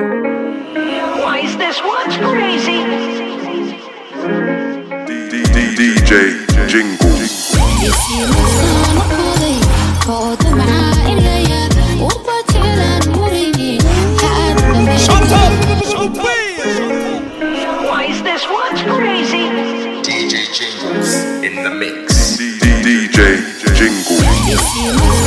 Why is this one's crazy? DJ Jinglez. Why is this one's crazy? DJ Jinglez in the mix. DJ Jinglez.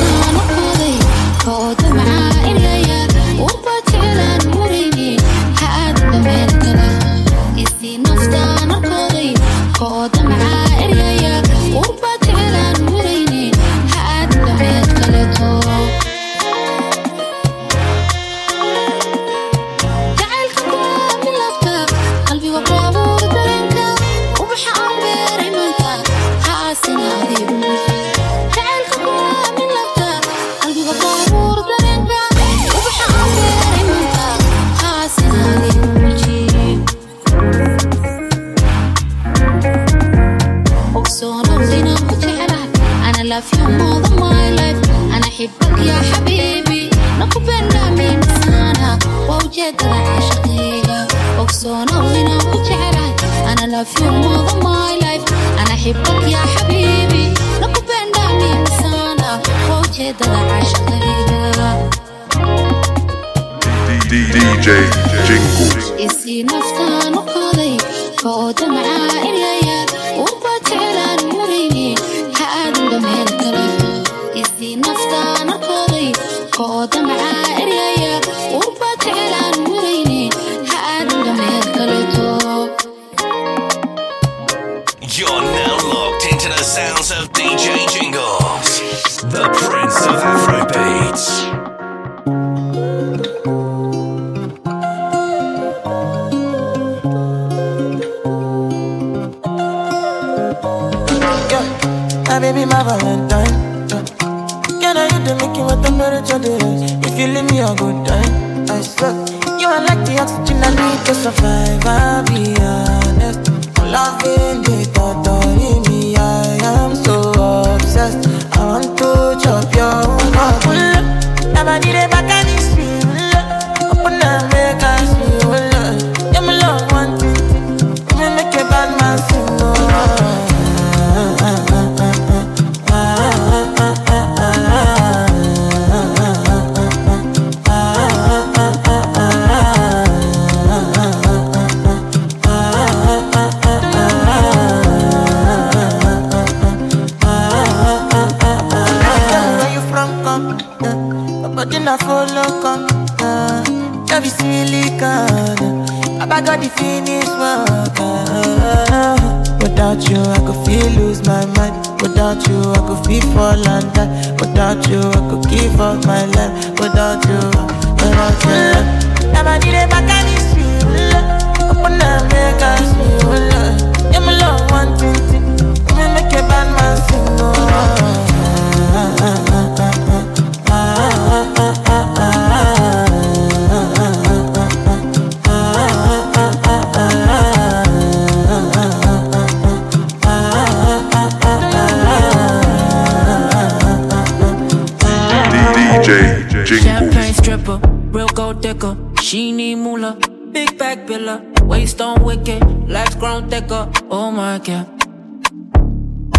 Digger. She need moolah, big back biller. Waist on wicked, legs ground thicker. Oh my god.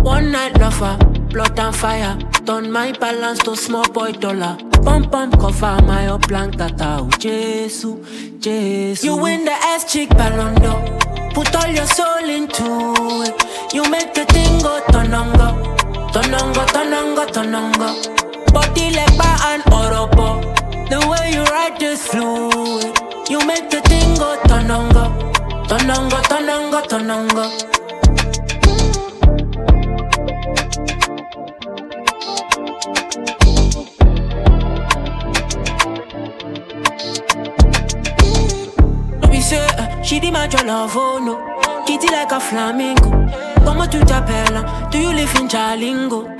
One night lover, blood and fire. Turn my balance to small boy dollar. Pump pump cover my up blank tata. Oh, Jesus, Jesus. You win the ass chick ballon d'or. Put all your soul into it. You make the thing go tonongo. Tonongo, tonongo, tonongo. Body like bar and orobo. The way you ride this fluid. You make the thing go tonongo. Tonongo, tonongo, tonongo. Say she demand your love, oh no. Kitty like a flamingo. Como tu t'appelles? Do you live in Jalingo?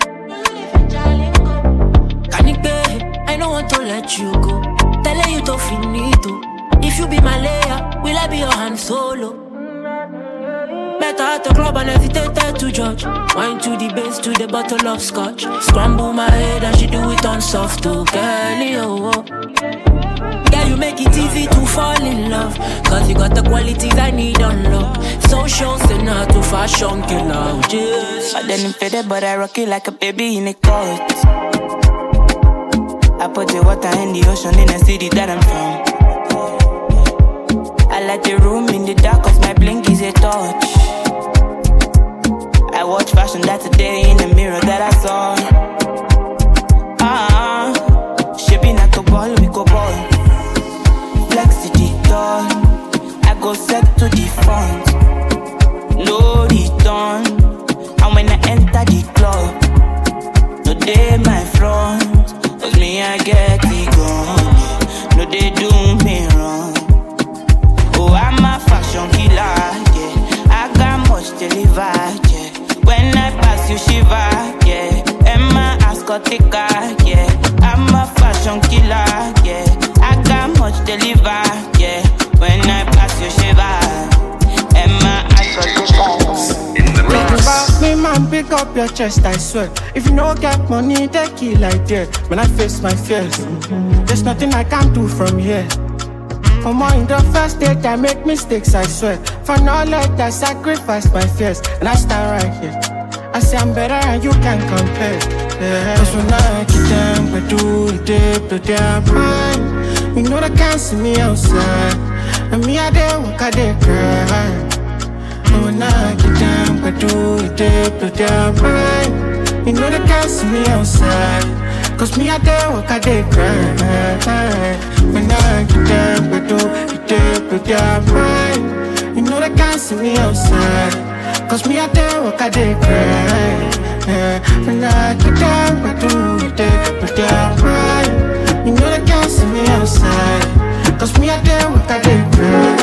I don't want to let you go. Tell you to finito. If you be my layer, will I be your hand solo? Better at the club and hesitate to judge. Wine to the base to the bottle of scotch. Scramble my head and she do it on soft, oh girlie, oh. oh. Girl, you make it easy to fall in love. Cause you got the qualities I need on love. Social sinner to fashion killer. Just. I didn't fit it, but I rock it like a baby in a coat. I put the water in the ocean in the city that I'm from. I like the room in the dark cause my blink is a torch. I watch fashion that today in the mirror that I saw. Ah, shaping a ball, we go ball. Flex the. I go set to the front. Ascotica, yeah. I'm a fashion killer, yeah. I got much deliver, yeah. When I pass you, shiver. Emma Ascotica. In the Talk mix. about me, man, pick up your chest, I swear. If you no get money, they kill like that. When I face my fears, there's nothing I can do from here. For more in the first date, I make mistakes, I swear. For knowledge, I sacrifice my fears, and I stand right here. I say I'm better and you can compare. Cause when I get down, but do the dip, their mind. You know they can't see me outside. And me, I did work, I did cry. And when I get down, I do the dip, their mind. You know they can't see me outside. Cause me, I did walk, I did cry. When I get down, I do the dip, their mind. You know they can't see me outside. Cause me, I did walk, I did cry. When I get down, I do the dip, do their mind. You know they can't see me outside. Cause me, I did work, I did cry.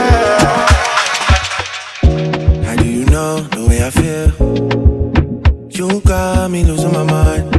How do you know the way I feel? You got me losing my mind.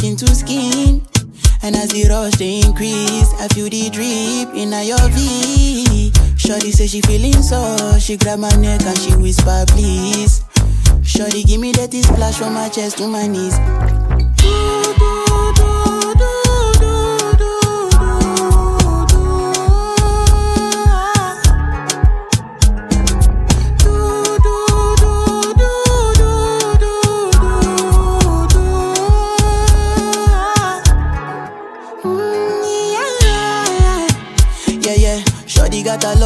Skin to skin. And as the rush they increase, I feel the drip in your V. Shorty say she feeling so, she grab my neck and she whisper please. Shorty give me that splash from my chest to my knees. Yeah,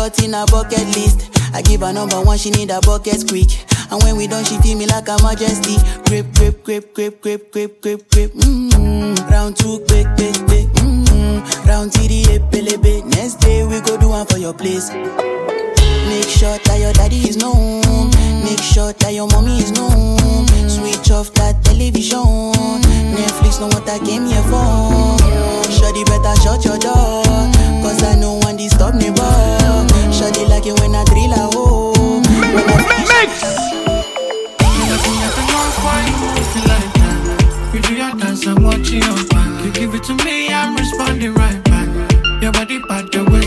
lot in her bucket list. I give her number one, she need a bucket quick. And when we done, she feel me like a majesty. Grip, grip, grip, grip, grip, grip, grip, grip. Mm-hmm. Round two, quick, quick, quick. Mm-hmm. Round three, epelebe. Next day we go do one for your place. Make sure that your daddy is known. Make sure that your mommy is known. Switch off that television. Netflix know what I came here for. Shorty better shut your door. Cause I know one disturb neighbor. Shawty like it when I drill her, oh. When I You do your dance, I'm watching your back. You give it to me, I'm responding right back. Your body part, your waist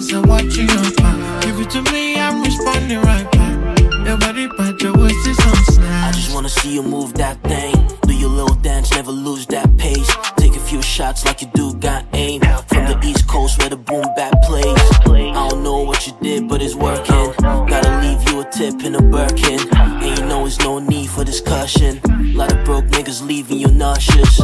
Dance, I'm watching your back. Give it to me, I'm responding right back. Your body part, your waist is on snap. I just wanna see you move that thing. Do your little dance, never lose that pace. Take a few shots like you do, got aim. From the east coast where the boom bap plays. I don't know what you did, but it's working. Gotta leave you a tip in a Birkin. And you know there's no need for discussion. A Lot of broke niggas leaving you nauseous.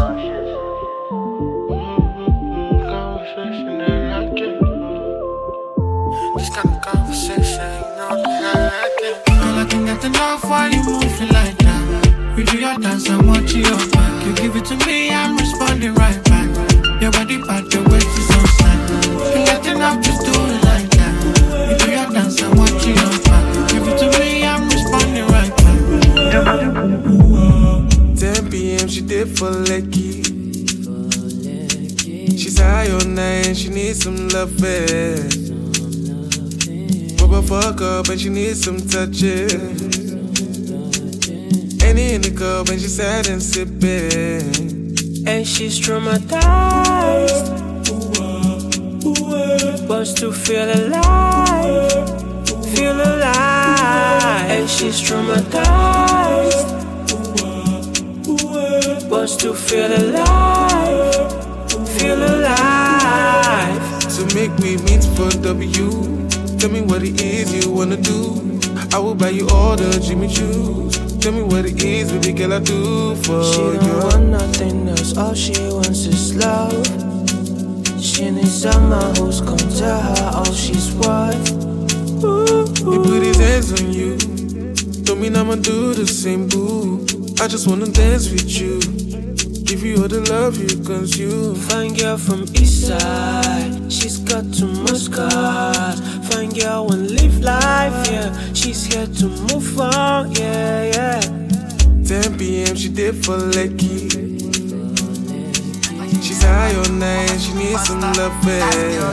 Enough while you moving like that. You do your dance, I'm watching your back. You give it to me, I'm responding right back. Your body part, your waist is on side. Can't get enough, just do it like that. You do your dance, I'm watching your back. Give it to me, I'm responding right back. 10 p.m. she did for Lekki. She's high all night, she needs some loving. A fuck up and she needs some touching. Any in the cup and she sad and sipping. And she's traumatized. Wants to feel alive. Feel alive. And she's traumatized. Wants to feel alive. Feel alive. So make me meet for W. Tell me what it is you wanna do. I will buy you all the Jimmy Choos. Tell me what it is, baby girl, I do for She you. don't want nothing else, all she wants is love. She needs someone who's gonna tell her all she's worth. He put his hands on you. Don't mean I'ma do the same, boo. I just wanna dance with you. Give you all the love you consume. Fine girl from east side, she's got too much scars. Fine girl wanna live life, yeah. She's here to move on, yeah, yeah. 10 p.m. she did for Lekki. She's high all night, she needs some loving.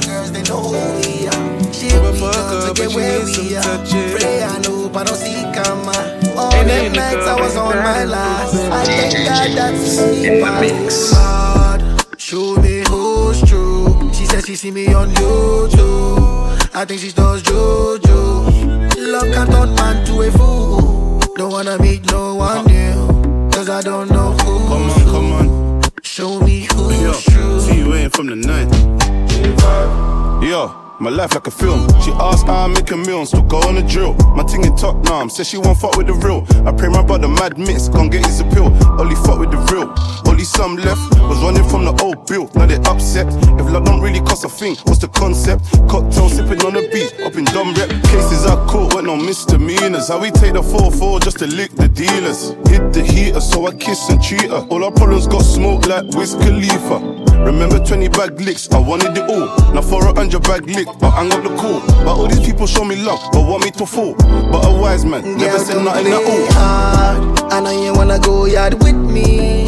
girls, they know who we are. She Give a we fuck done to up, but she where needs some we are. touching. Pray and hope I don't see karma. All Ain't them in the nights I was on my last. I think DJ God that's me. in the mix. Show me who's true. She said she see me on YouTube. I think she does juju. Love can turn man to a fool. Don't wanna meet no one new. Cause I don't know who. Come on, come on. Show me who's Yo, true. see you ain't from the night. Yo, my life like a film. She asked how I make a and still go on the drill. My ting in top now, says she won't fuck with the real. I pray my brother mad mix, gon' get his appeal. Only fuck with the real. Only some left was running from the old bill. Now they upset. If love don't really cost a thing, what's the concept? Cocktail sipping on the beach, up in dumb rep. Cases I caught went on misdemeanors. How we take the 4-4 just to lick the dealers. Hit the heater, so I kiss and treat her. All our problems got smoke like Wiz Khalifa. Remember 20 bag licks, I wanted it all. Now for a hundred bag lick, I hang up the call. But all these people show me love, but want me to fall. But a wise man never said nothing at all. hard. I know you wanna go yard with me.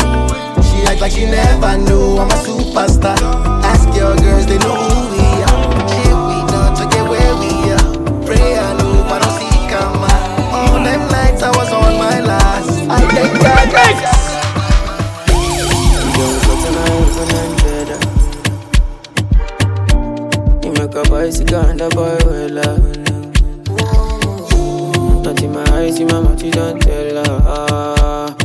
She act like she never knew I'm a superstar. Ask your girls, they know a bicycle and a boy well uh. Not in my eyes, in my mouth, you don't tell her.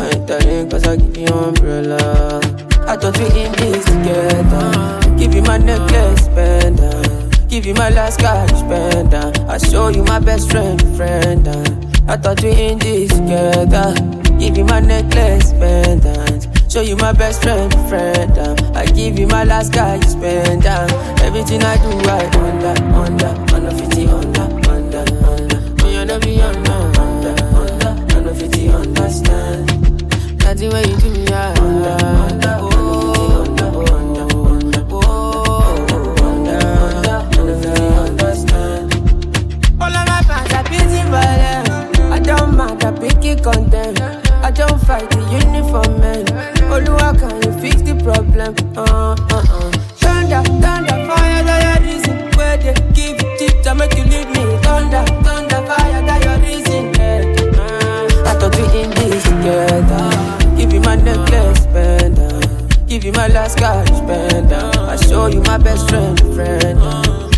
I ain't telling cause I give you umbrella. I thought we in this together. Give you my necklace, pendant Give you my last cash, pendant I show you my best friend, friend I thought we in this together. Give you my necklace, pendant Show you my best friend, friend. Um, I give you my last guy, you spend um, everything I do right under, under, under 50, under, under, under. Me and be under, under, under, under 50, understand. That's the way you do me, yeah. Under, under, oh, under, under, under, oh, under, under, under 50, understand. All of my fans are busy violent. I don't mind, I pick it content. I don't fight the uniform man. Oluwa, can you fix the problem? Uh, uh, uh. Thunder, thunder, fire, that your reason. Where they give you tips to make you leave me. Thunder, thunder, fire, that your reason. Yeah. Uh, I thought we in this together. Give you my necklace, bender. Give you my last cash, bender. I show you my best friend, friend.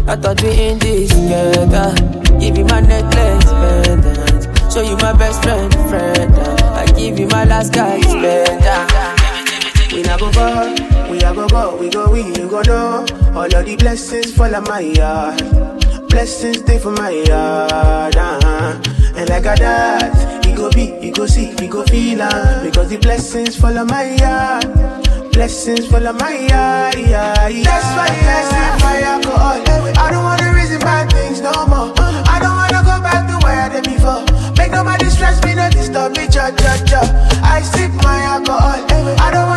I thought we in this together. Give you my necklace, bender. Show you my best friend, friend. I give you my last guy, spend. We not go far, we a go go, we go we, you go know. All of the blessings fall on my yard. Blessings stay for my yard. Uh-huh. And like a that, you go be, you go see, you go feel uh, Because the blessings fall on my yard. Blessings fall on my yard. Yeah, yeah. That's why I sip my alcohol. I don't wanna reason bad things no more. I don't wanna go back to where I did before. Make nobody stress me, no disturb me, cha cha cha. I sip my alcohol. I don't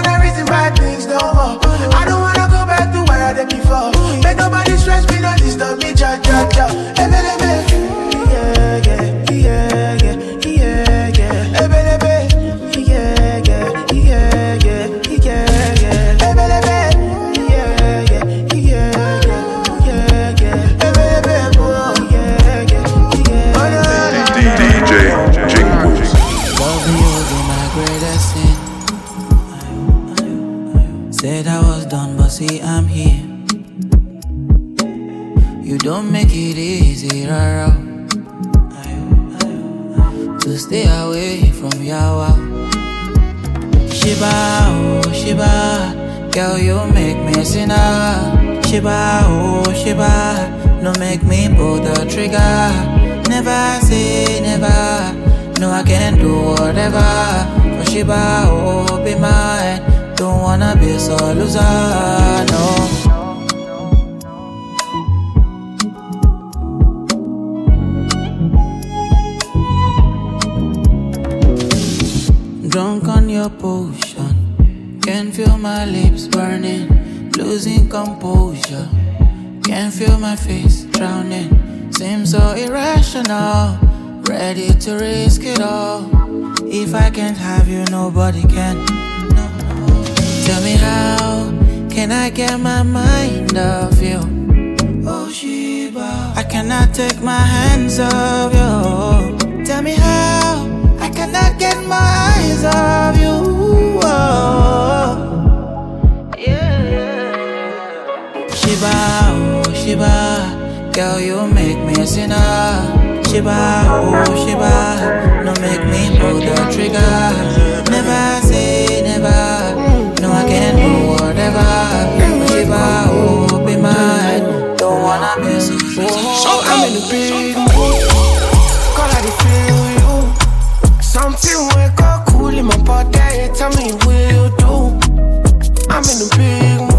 Shiba, oh Shiba, girl you make me a sinner. Shiba, oh Shiba, no make me pull the trigger. Never say never, no I can do whatever. Shiba, oh be mine, don't wanna be so. Oh, I'm in the big mood. Call I feel you. Something wake up cool in my body. Tell me will do. I'm in the big mood.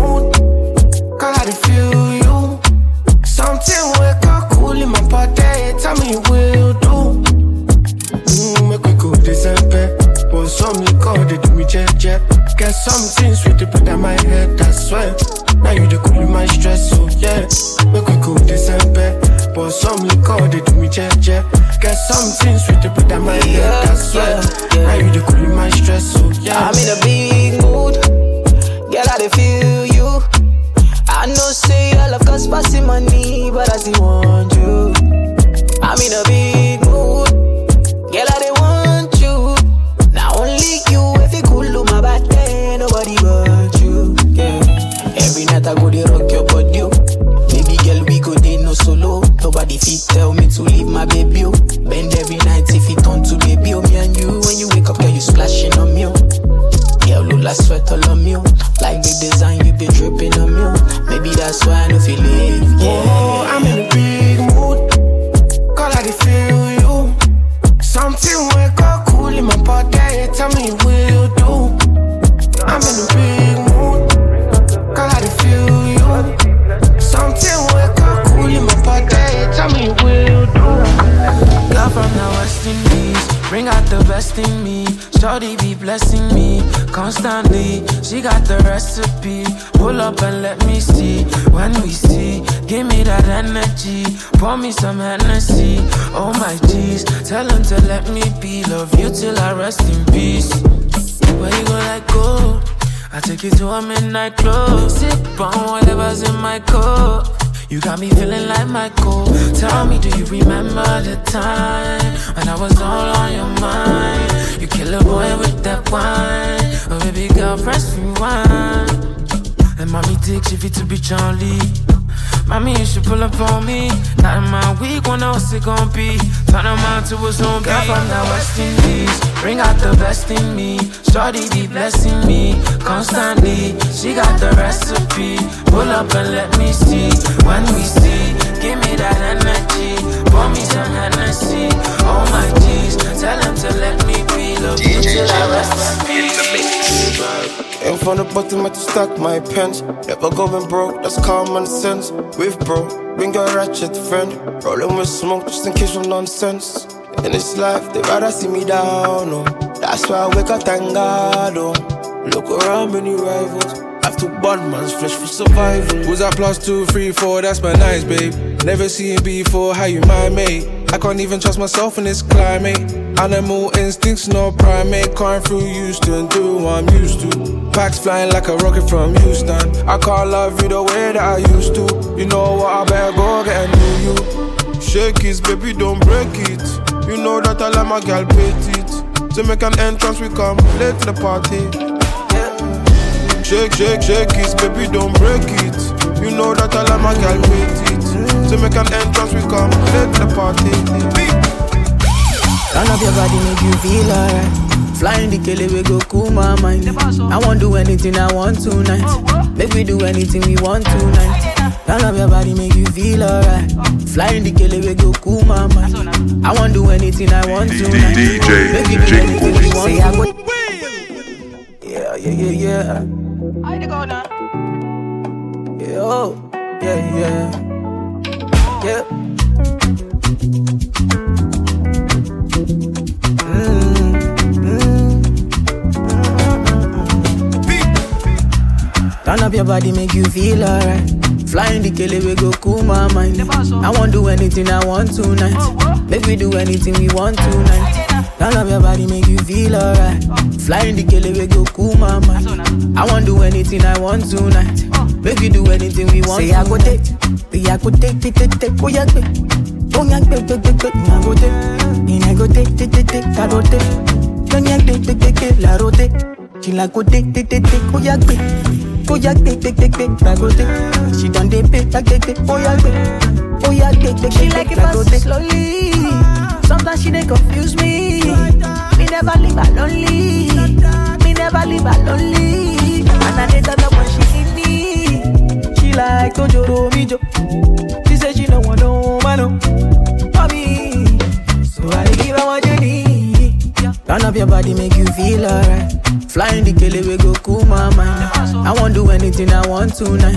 Something sweet to put on my head. that's swear. Now you the cool my stress, so yeah. Make we go December. But some liquor they do me jet jet. Get something sweet to put on my head. I swear. Now you the cool my stress, so yeah. I'm in a big mood. Girl, I feel you. I know say your love cost passing money, but I still want you. I'm in a big sweat all on oh. Like the design, you be dripping on oh. Maybe that's why I don't feel it. Yeah. Bring out the best in me. Shorty be blessing me constantly. She got the recipe. Pull up and let me see. When we see, give me that energy. Pour me some Hennessy. Oh my G's, tell him to let me be. Love you till I rest in peace. Where you go like gold? I take you to a midnight club. Sip on whatever's in my cup. You got me feeling like Michael. Tell me, do you remember the time when I was all on your mind? You kill a boy with that wine. Oh, baby girl, press rewind. And mommy takes it to be Charlie. Mommy, you should pull up on me. Not in my week, when else it gon' be? Turn them out to a zombie. Girl from the West Indies, bring out the best in me. Shorty be blessing me constantly. She got the recipe. Pull up and let me see. When we see, give me that energy. Pour me some Hennessy. Oh my G's, tell them to let me be. Love you till I rest in peace. Came from the bottom, I to stack my pens. Never going broke, that's common sense. With bro, bring your ratchet friend. Rolling with smoke just in case of nonsense. In this life, they rather see me down, oh. That's why I wake up, thank God, oh. Look around, many rivals. Have to burn man's flesh for survival. Was that plus two, three, four? That's my nice, babe. Never seen before, how you my mate. I can't even trust myself in this climate. Animal instincts, no primate. Crying through Houston, do what I'm used to. Packs flying like a rocket from Houston. I can't love you the way that I used to. You know what? I better go get a new you. Shake it, baby, don't break it. You know that I like my gal it. To make an entrance, we come late to the party. Shake, shake, shake it, baby, don't break it. You know that I like my gal it. To make an entrance, we come late to the party. Turn up your body, make you feel alright. Flying the kele, we go cool my mind. I won't do anything I want tonight. Make we do anything we want tonight. Turn up your body, make you feel alright. Flying the kele, we go cool my mind. I won't do anything I want tonight. DJ Make we do anything we Jinglez. want. Say I go. Yeah, yeah, yeah, yeah. I go now. Yeah, oh, yeah, yeah. Yeah. Mm, mm, mm, Turn up your body, make you feel alright. Flying the kele, we go cool my mind. Oh. I won't do anything I want tonight. Oh, make we do anything we want tonight. Turn up your body, make you feel alright. Flying the kele, we go cool my mind. I won't do anything I want tonight. Make we do anything we want. Say I go take, say I go take, take, take, take, oh yeah, take. Oh yeah, take, take, take, take, I go take. And I go take, take, take, take, I go take. Don't yeah, take, take, take, take, la rote. She like go take, take, take, take, oh yeah, take. Oh yeah, take, take, take, take, I go take. She done dey pay, take, take, take, oh yeah, take. Oh yeah, take, take, She take, like take, it I go fast take. slowly. Sometimes she dey confuse me. Me never leave her lonely. Me never leave her lonely. And I dey turn up when she need me. She like to joro mi jo. She say she no want no man no. For me, so I dey give her what you need. Turn up your body, make you feel alright. Flying the kele, we go cool my mind. I won't do anything I want tonight.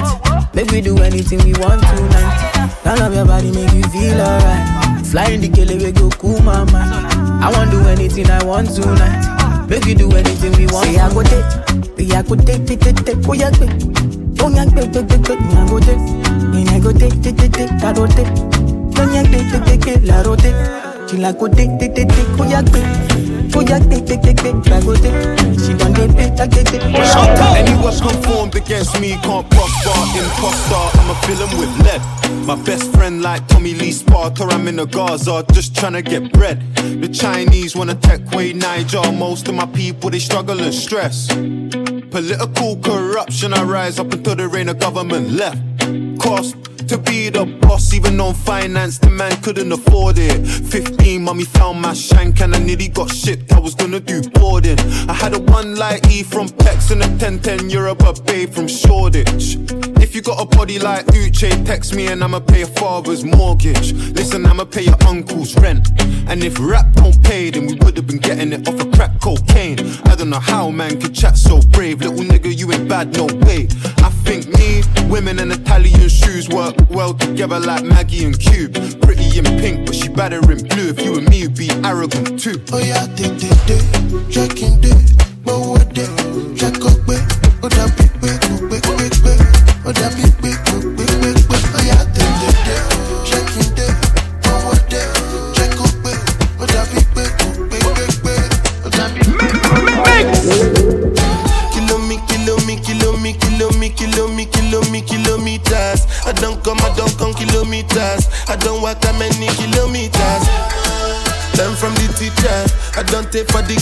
Make we do anything we want tonight. Turn up your body, make you feel alright. Flying the kele, we go cool my mind. I won't do anything I want tonight. Make we do anything we want. Say I go take, say I go take, take, take, take, oh yeah, take. Oh yeah, take, take, take, take, I go take. And I go take, take, take, take, I go take. Don't yeah, take, take, take, la rote. Like go take, take, take, take, oh yeah, take. Oh yeah, take, take. She done against me can't prosper. Imposter, I'm a villain with lead. My best friend like Tommy Lee Sparta. I'm in the Gaza, just trying to get bread. The Chinese wanna take away Niger. Most of my people they struggle and stress. Political corruption, I rise up until there ain't a government left. Cost to be the boss, even on finance, the man couldn't afford it. 15, mommy found my shank and I nearly got shipped. I was gonna do boarding. I had a one light E from Pex and a 1010 Europe, a babe from Shoreditch. If you got a body like Uche, text me and I'ma pay your father's mortgage. Listen, I'ma pay your uncle's rent. And if rap don't pay, then we would've been getting it off of crack cocaine. I don't know how man could chat so brave. Little nigga, you ain't bad, no way. I think me, women and Italian shoes work well together like Maggi and Cube. Pretty in pink, but she better in blue. If you and me would be arrogant too. Oh yeah, day. Checking day. But what up, way. Oh, that big, big, big, big, big. Oh, that big,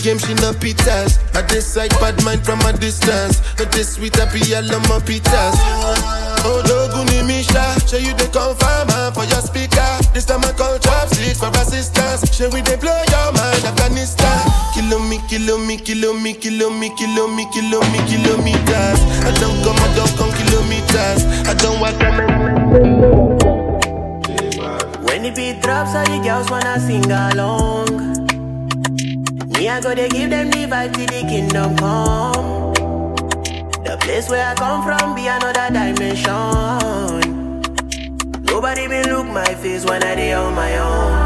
game, she no pitas. I decide bad mind from a distance. But this sweet happy, I love my pitas. Oh, Loguni Misha, show you the confirm ah, for your speaker. This time I call chopsticks for assistance. Show we they blow your mind, Afghanistan. Kilo me, kilo me, kilo me, kilo me, kilo me, kilo me, kilometers. I don't come, I don't come kilometers. I don't walk When the beat drops, all the girls wanna sing along. I go to give them the vibe till the kingdom come. The place where I come from be another dimension. Nobody been look my face when I dey on my own.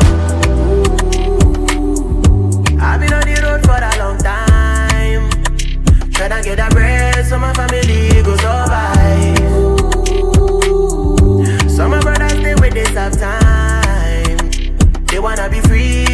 I've been on the road for a long time. Tryna get a bread so my family go survive. Some of my brothers they wait this have time. They wanna be free,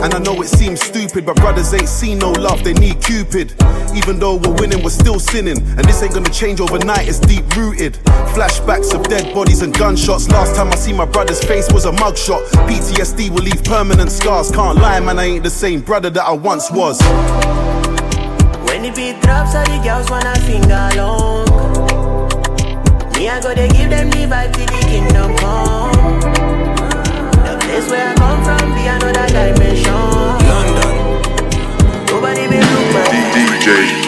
And I know it seems stupid, but brothers ain't seen no love, they need Cupid. Even though we're winning, we're still sinning. And this ain't gonna change overnight, it's deep rooted. Flashbacks of dead bodies and gunshots. Last time I see my brother's face was a mugshot. PTSD will leave permanent scars. Can't lie, man, I ain't the same brother that I once was. When the beat drops, all the girls wanna sing along. Me, I go to give them the vibe till the kingdom come. Place where I come from be another dimension. London. Nobody been look my DJ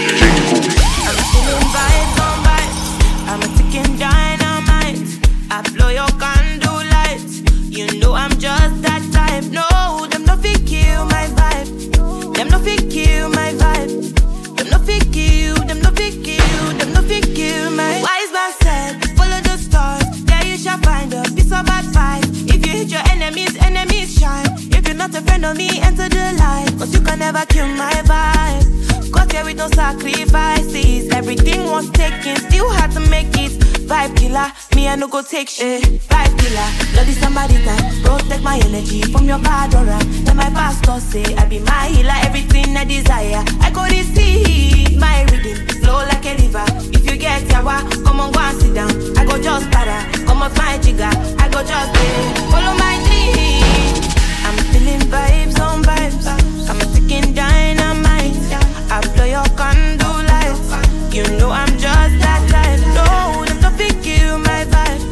not a friend of me, enter the light. Cause you can never kill my vibe. Got here with no sacrifices. Everything was taken, still had to make it. Vibe killer, me I no go take shit. Vibe killer, bloody somebody time. Protect my energy from your bad aura. Then my pastor say I be my healer, everything I desire. I go receive my reading, flow like a river. If you get yawa, come on go and sit down. I go just para, come off my jigger. I go just pay, follow my dream. Feeling vibes on vibes. I'm a ticking dynamite. I blow your candle lights. You know I'm just that type. No, them no kill my vibe.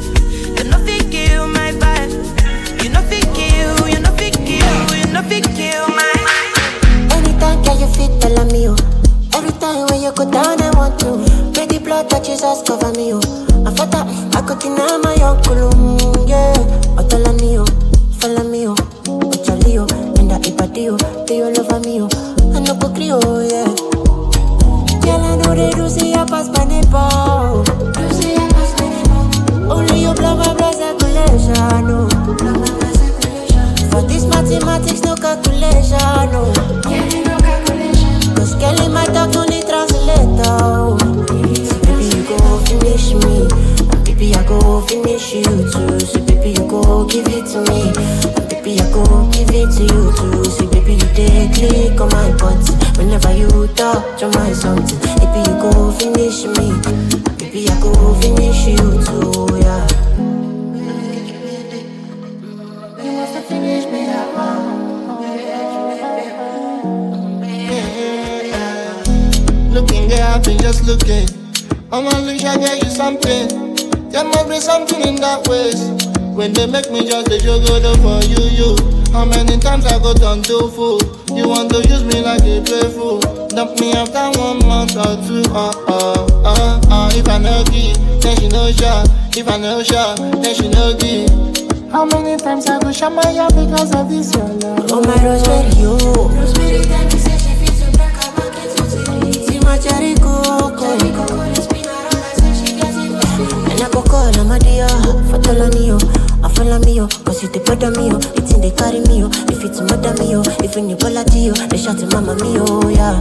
Them no kill my vibe. You no fit kill. You no fit kill. You no fit kill my. Anytime can you fit tell me oh. Every time when you go down I want to Make the blood that Jesus cover me oh. I thought I could deny my uncle I ipati oh They all over me oh, I no go oh yeah. Girl I know they do see ya pass by neighbor Do see ya pass by neighbor Only you blow my blood circulation oh. Blow my blood circulation. For this mathematics no calculation oh. Yeah, no calculation. Cause in my talk no need translator oh. Baby you go finish me. Baby I go finish you too baby you go give it to me And baby I go give it to you too So baby you take click on my butt Whenever you touch on my something Baby you go finish me baby I go finish you too yeah Looking, yeah, I've been just looking. I'm on leash, I get you something. There must be something in that ways. When they make me just a joke for you, you. How many times I go done do fool? You want to use me like a playful. Dump me after one month or two. Uh uh uh uh. If I no give, then she no shot. If I no shot, then she no give. How many times I go shut my eye because of this your love? Oh my rosemary, you. Rosemary, tell me say she feels so black, I want it to See my cherry coco. And I go call on my dear, for Tolani, I follow me, oh. Cause you they bother me, oh. It's in the carry me, oh. If it's mother me, oh. If any apology, oh. They shout to mama me, oh, yeah.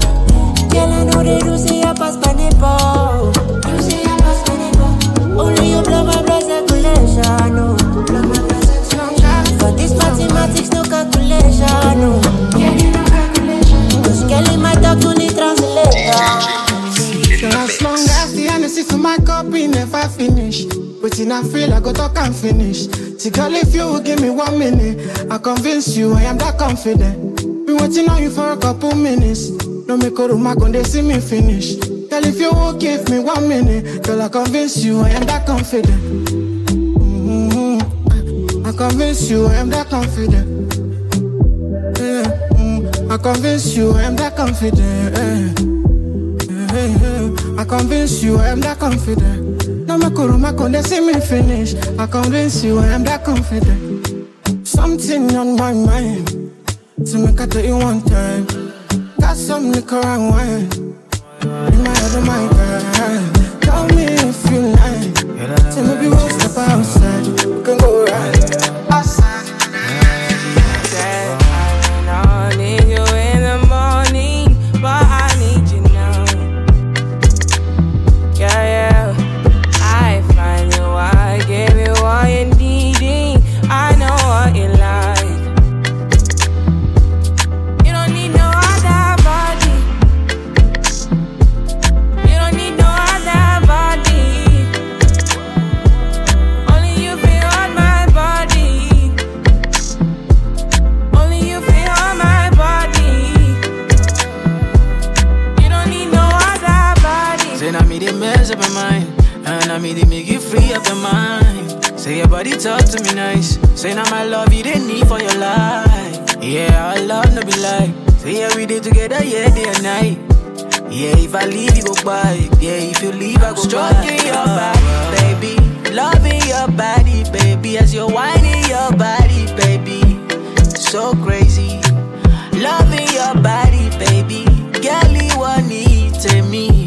Girl, I know they do say I pass by the ball. You say I pass by the. Only you blow my blood circulation, no. Blow my blood circulation. For this mathematics, no calculation, no. Yeah, you no calculation. Cause girl, my talk, you need translator. So as long as the Hennessy to my copy never finish. In I feel I go talk and finish. See, girl, if you give me one minute, I convince you I am that confident. Been waiting on you for a couple minutes. No make a room, I they see me finish. Girl, if you will give me one minute, girl, I convince you I am that confident. Mhm. I convince you I am that confident. Yeah, mm, I convince you I am that confident. I convince you I am that confident. Room, I they see me finish. I convince you I am that confident. Something on my mind. To make I tell you one time. Got some liquor and wine. In my head, my God. Tell me if you like. Tell me we will step outside. We can go right outside. Say your body talk to me nice Say now my love you didn't need for your life Yeah, our love no be like Say yeah we did together yeah day and night Yeah, if I leave you go by Yeah, if you leave I go Stroking your body, baby. Loving your body, baby. As you're whining your body, baby. So crazy. Loving your body, baby. Girl, you want me.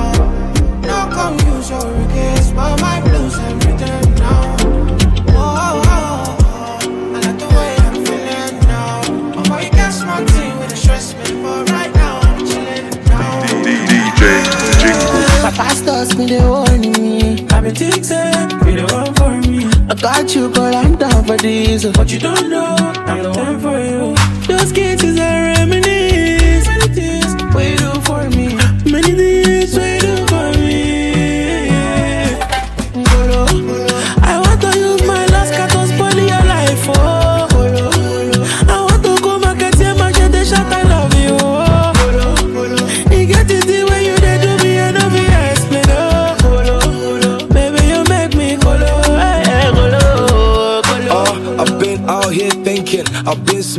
No come use your regrets, but my blues I'm written now. Oh, oh, oh, oh. I like the way I'm feeling now. Boy, you got smart thing with the stress me, but right now I'm chilling now. DJ Jingle. My pastors me they warning me. I been think be the one for me. I got you, girl, I'm down for this. But you don't know, I'm the one for you.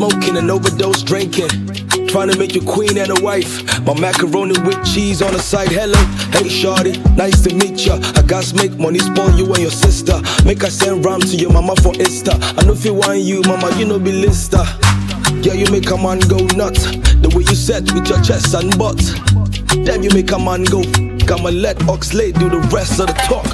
Smoking and overdose drinking. Trying to make you queen and a wife. My macaroni with cheese on the side. Hello, hey shorty, nice to meet ya. I got to make money, spoil you and your sister. Make I send ram to your mama for Insta. I know if you want you, mama, you know be lister. Yeah, you make a man go nuts. The way you set with your chest and butt. Damn, you make a man go. I'ma let Oxlade do the rest of the talk.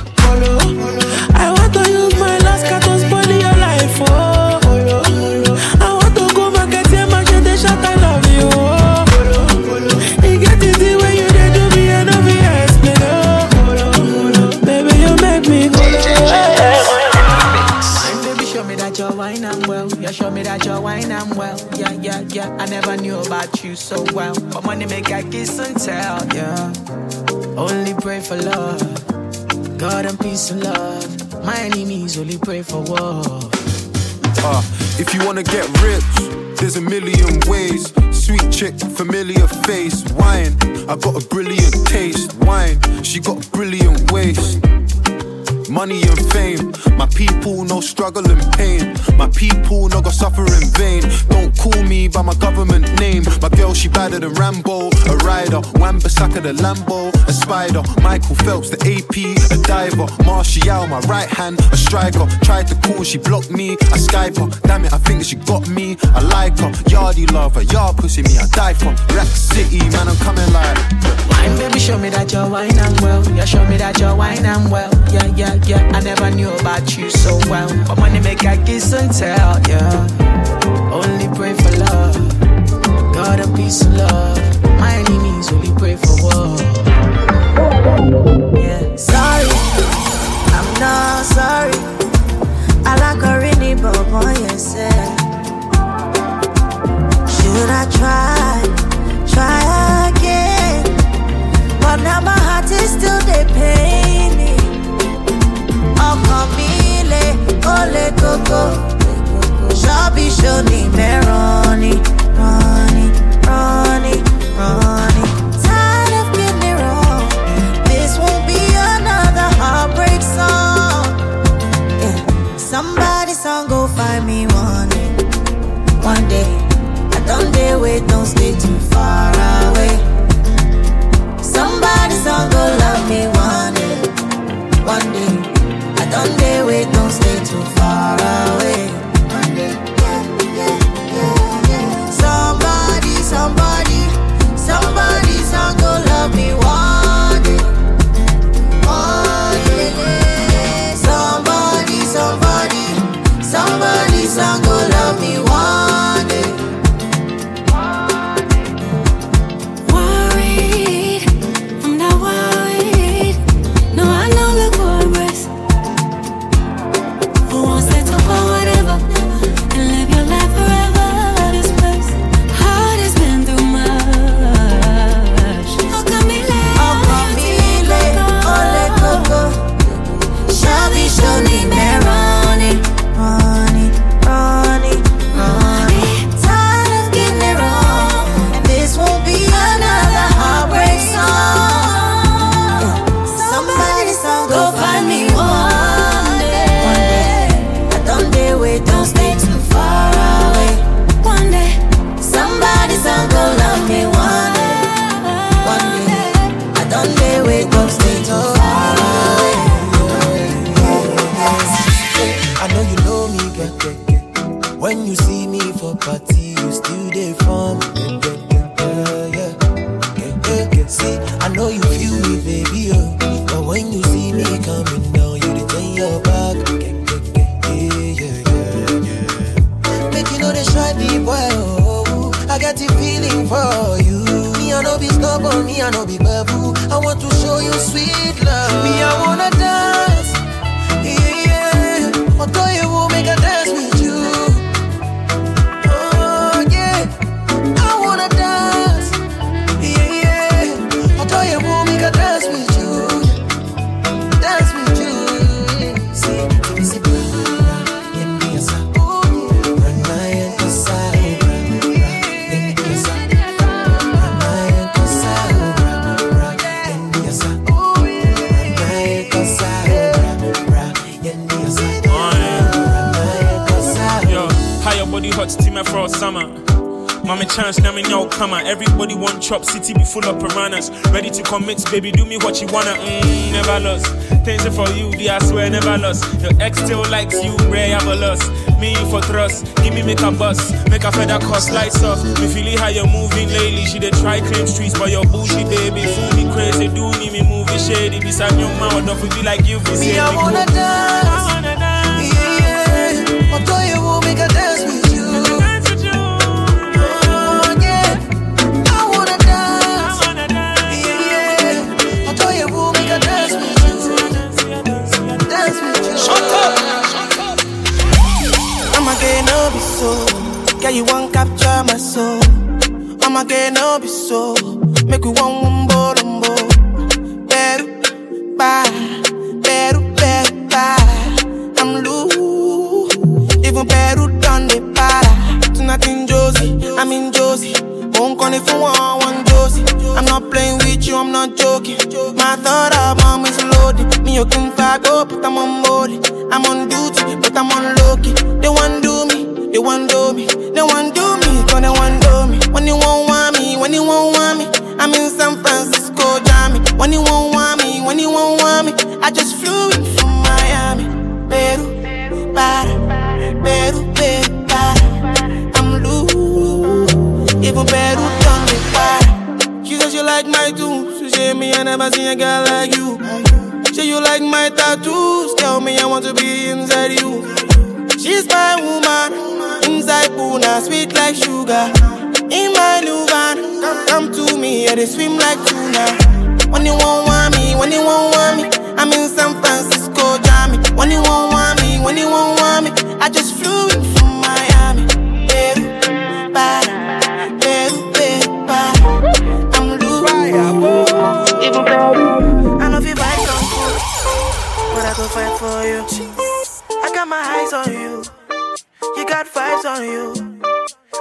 Well. Yeah, yeah, yeah. I never knew about you so well. But money make I kiss and tell. Yeah. Only pray for love. God and peace and love. My enemies only pray for war. Uh, if you wanna get rich, there's a million ways. Sweet chick, familiar face, wine. I got a brilliant taste, wine. She got a brilliant waist. Money and fame, my people no struggle and pain. My people no go suffer in vain. Don't call me by my government name. My girl she badder than Rambo, a rider. Wan-Bissaka the Lambo, a spider. Michael Phelps the AP, a diver. Martial my right hand, a striker. Tried to call, she blocked me. I Skype her, damn it I think she got me. I like her, yardie lover, yard pussy me I die for. Rack City man I'm coming like. Wine, baby, show me that you're wine and well. Yeah, show me that you're wine and well. Yeah, yeah, yeah. I never knew about you so well. But money make I kiss and tell, yeah. Only pray for love. God and peace and love. My enemies only pray for war. Yeah, sorry, I'm not sorry. I like a really boy, yes. Should I try, try again? But now my heart is still ó le koko. Ṣọ́bí ṣoni mẹ́rọ̀ọ́ni, rọ́ni, rọ́ni, rọ́ni. Tired of getting it wrong. This won't be another heartbreak song. Yeah. Somebody song go find me one day. One day. I don't dare wait, don't stay too far stay too far away. Mommy chance, now me no come on. Everybody want chop city be full of piranhas. Ready to commit, baby, do me what you wanna. Mm, never lost. Things are for you, dear, I swear never lost. Your ex still likes you, Ray, have a loss. Me you for trust, give me make a bus, make a feather cost lights off. Me feel how you're moving lately. She dey try claim streets, but your bougie baby fool me crazy. Do me me movie shady. Beside your mouth, it be like you. Me, I wanna dance. Yeah, yeah. I Although you will make a dance with Girl, you want capture my soul. I'm again, no be so. Make we one wumbo lumbo. Beru, bye. Beru, bye. I'm loose. Even better done the para. To nothing, Josie. I'm in Josie. Won't call if you want one Josie. I'm not playing with you, I'm not joking. My thought album is loaded. Me, you can fag up, but I'm on board. I'm on duty, but I'm on low key. They want they want do me, they want do me, cause they want do me. When you won't want me, when you won't want me, I'm in San Francisco, Jammy. When you won't want me, when you won't want me, I just flew in from Miami. Peru, para, Peru, Peru, para. I'm loose, even Peru done me para. She said she like my tunes, she me I never seen a girl like you. Say you like my tattoos, tell me I want to be inside you. She's my woman, inside Puna, sweet like sugar. In my new van, come, come to me, yeah, they swim like tuna. When you won't want me, when you won't want me, I'm in San Francisco, Jammy. When you won't want me, when you won't want me, I just flew in from Miami. Peru, para, Peru. I'm loose, even Peru. I know if you some but I go fight for you. I got my eyes on you, you got vibes on you.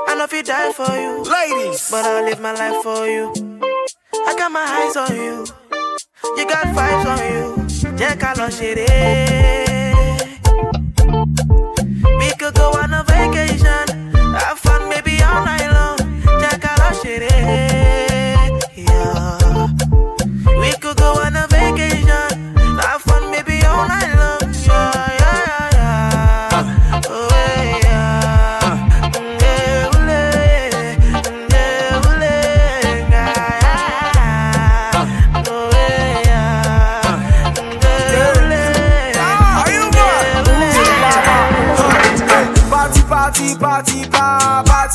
I know if you die for you, ladies, but I'll live my life for you. I got my eyes on you, you got vibes on you. Jẹ́ ká lọ ṣeré. We could go on a vacation, have fun maybe all night long. Jẹ́ ká lọ ṣeré. Yeah. We could go on a vacation, have fun maybe all night long.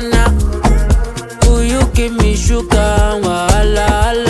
gonna. Will you give me sugar? Wahala,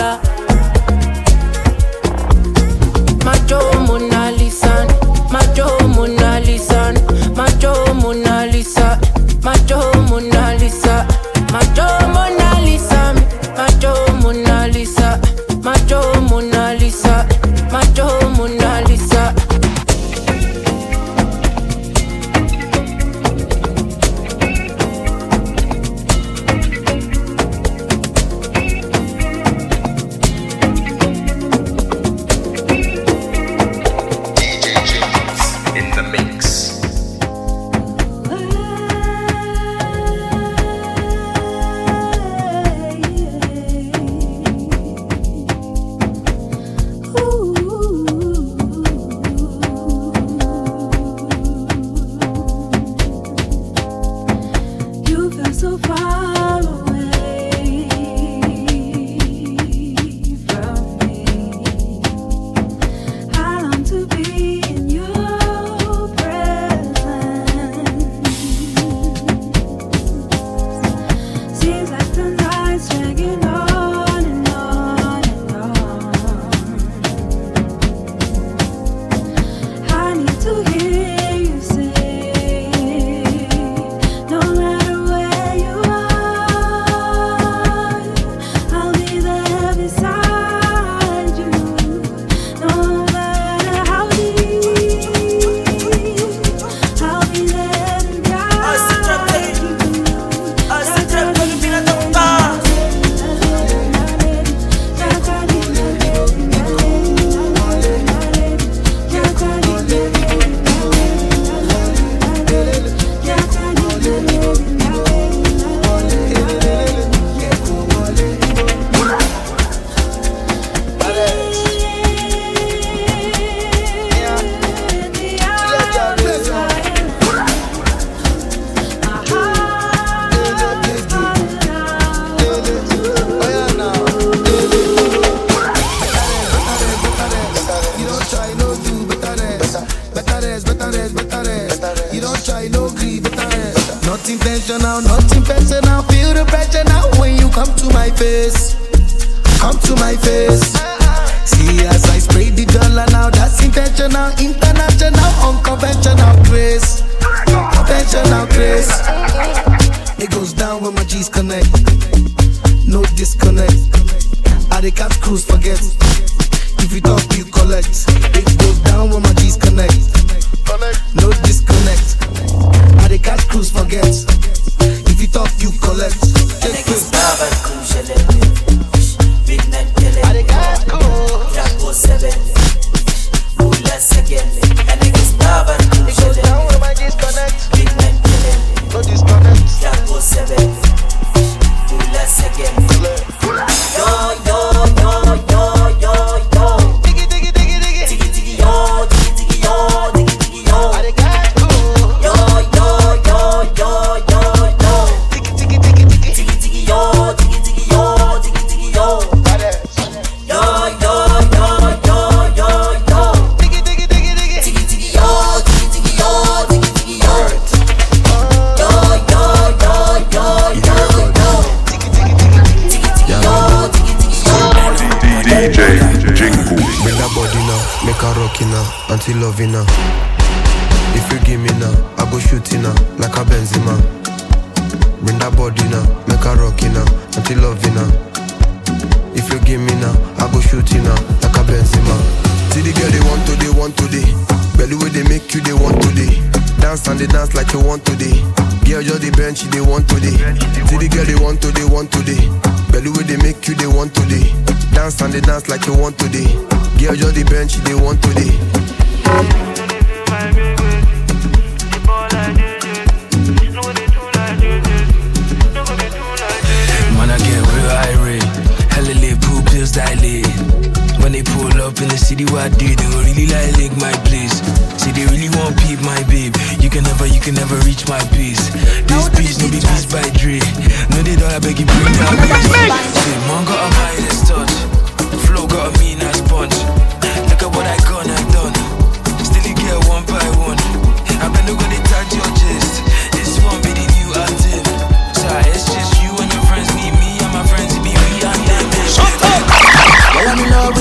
Bench, they want today. See the girl they want to, they want today. Belly way they make you, they want today. Dance and they dance like you want today. Girl, you're the bench, they want today. Man, I get real irate. Hella lit, pool pills dilate. When they pull up in the city where I do, they go really like lick my place. See, they really want peep my babe. You can never, you can never reach my peace. This piece no be piece by Dre. No, they don't, I beg you bring down this. See, man got a Midas touch. Flow got a mean ass punch.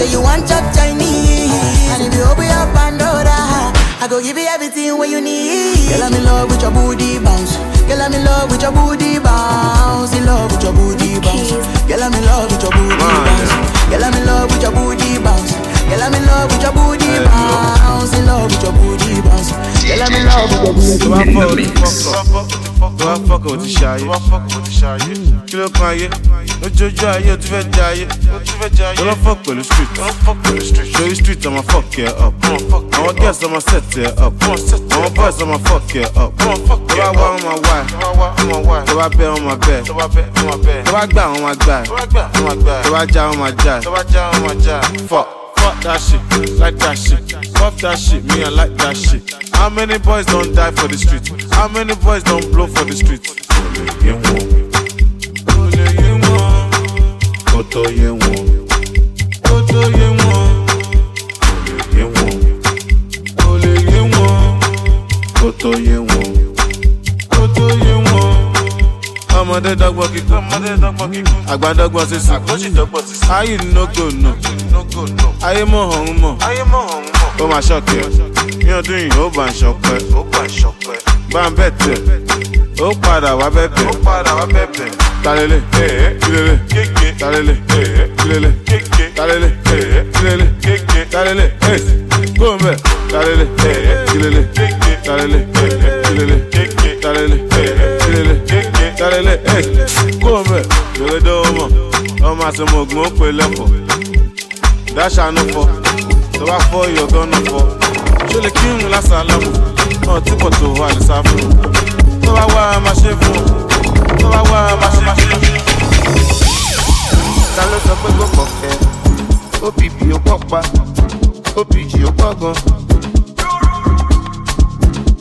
Say you want chop Chinese. And if you open your Pandora, I go give you everything what you need. Girl, I'm in love with your booty bounce. Girl, I'm in love with your booty bounce. In love with your booty bounce. Girl, I'm in love with your booty bounce. Girl, I'm in love with your booty bounce. Girl, I'm in love with your booty bounce. In love with your booty bounce. Girl, I'm in love with your booty bounce. Bá fọkàn ò ti ṣàyè kí ló kan ayé lójoojú ayé o ti fẹ́ jẹ ayé tó lọ fọ pẹ̀lú street lórí street ọmọ fuck ẹ up àwọn girls ọmọ set ẹ up àwọn boys ọmọ fuck ẹ up tó bá wá wọn máa wá tó bá bẹ wọn máa bẹ tó bá gbà wọn máa gbà tó bá já wọn máa já fuck. That shit, like that shit. Fuck that shit, me I like that shit. How many boys don't die for the street? How many boys don't blow for the street? Yé wọn. Olè yé wọn. Kótó yé wọn. Kótó yé wọn. Olè Ọmọdé dọ́gbọ́n kíkún. Ọmọdé dọ́gbọ́n kíkún. Àgbà dọ́gbọ́n sísun. Àgbọ̀nsì dọ́gbọ́n sísun. Ayé no go no. Ayé mọ̀ ọ̀hún mọ̀. Ayé mọ̀ ọ̀hún mọ̀. Ó máa ṣọ̀kì ẹ̀. Ní ọdún yìí, ó bá ń ṣọpẹ́. Bá ń ṣọpẹ́. Bá ń bẹ̀ tẹ̀. Ó padà wá bẹ̀bẹ̀. Wá bẹ̀bẹ̀. Talele. Kílele. Talele. Kílele. Talele. Go mbẹ, talele, kilele, talele, kilele, talele, kilele, talele, hey, go mbẹ, yòlódé ọmọ, ọmọ àtẹmọ̀gbọ́n ó pè lẹ́fọ̀, dáṣà ló fọ, tó bá fọ ìyọ̀gán náà fọ, ṣó lè kírun lásàlámù, náà tí kò tó wà ní sáfù, tó bá wá máa ṣe fún un, tó bá wá máa ṣe fún un. ta ló sọ pé kò pọ̀ kẹ́. Ó pa opg ó pọ̀ gan.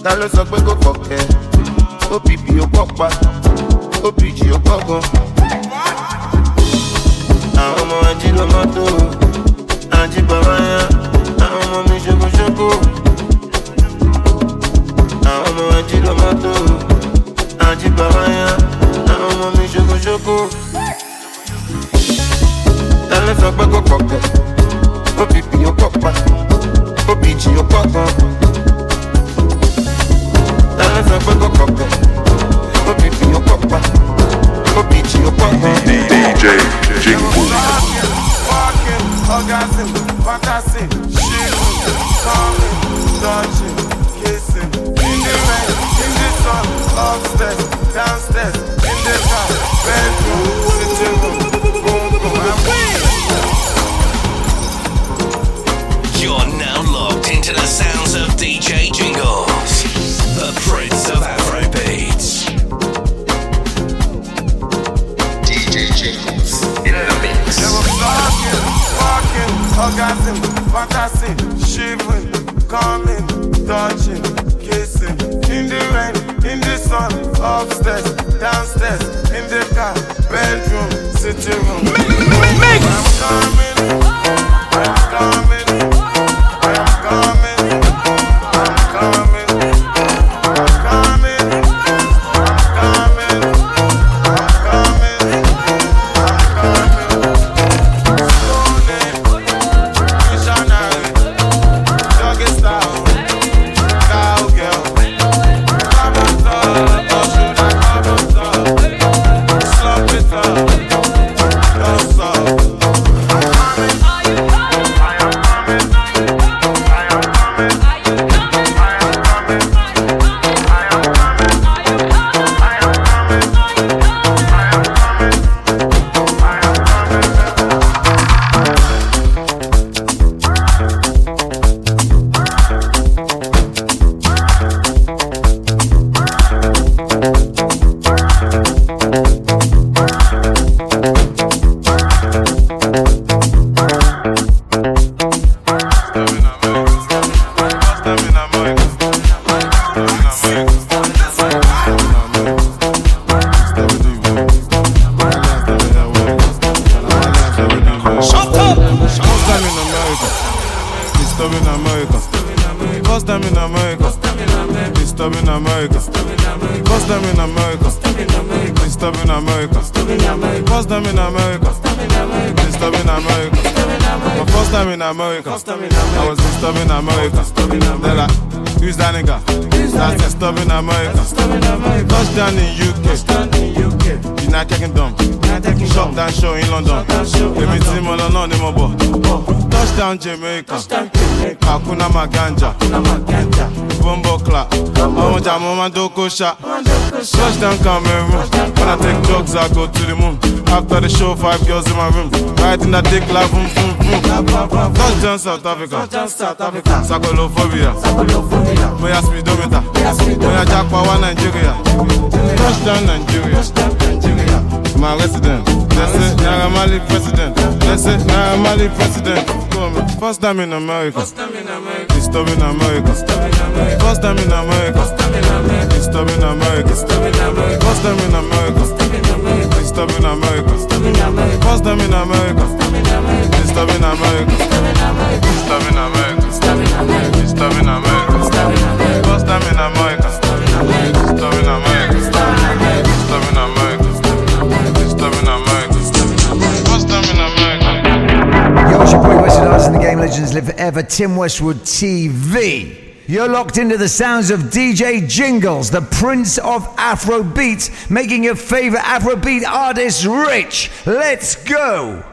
ta ló sọ pé kò pọ̀ kẹ́? Opp ó pọ̀ pa. Opg ó pọ̀ gan. àwọn ọmọ ají ló mọ́tò ají bàbá yá. Àwọn ọmọ mi ṣokoṣoko. àwọn ọmọ ají ló mọ́tò àwọn ọmọ mi ṣokoṣoko ẹni sọ pé kò pọ̀ opp yóò pọ̀ pa opg yóò pọ̀ gan. ẹni sọ pé kò pọ̀ pẹ̀ opp yóò pọ̀ pa opg yóò pọ̀ gan. DJ Jingle. Walking, orgasm, fantasy, shivering, coming, touching, kissing. In the rain, in the sun, upstairs, downstairs, America. First time in America. Disturbing America. First time in America. Disturbing America. First time in America. Disturbing America. My first time in America. I was disturbing America. They're like, who's that nigga? That's disturbing America. Touchdown in UK. Kingdom. Shop down show in London. Èmi tí mo lọ náà ni mo bọ̀. Touchdown Jamaica. Hakuna Maganja. Bombo clap. Ọmọ jà mo máa dóko ṣá. Touchdown Cameroon. When I take drugs, I go to the moon. After the show, five girls in my room. Riding that dick like boom, boom, boom. Touchdown South Africa. Sakolophobia. Moya speedometer. Moya Jackpot wa Nigeria. Touchdown Nigeria. My resident. Let's say Naira Marley president. Let's say Naira Marley president. First time in America. Disturbing America. First time in America. Disturbing America. First time in America. Disturbing America. First time in America. Disturbing America. Disturbing America. Disturbing America. First time in America. And the Game Legends Live Forever, Tim Westwood TV. You're locked into the sounds of DJ Jinglez, the prince of Afrobeat, making your favorite Afrobeat artists rich. Let's go.